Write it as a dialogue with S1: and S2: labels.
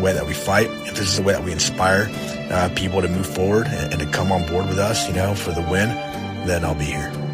S1: Way that we fight, if this is the way that we inspire uh, people to move forward and, and to come on board with us, you know, for the win, then I'll be here.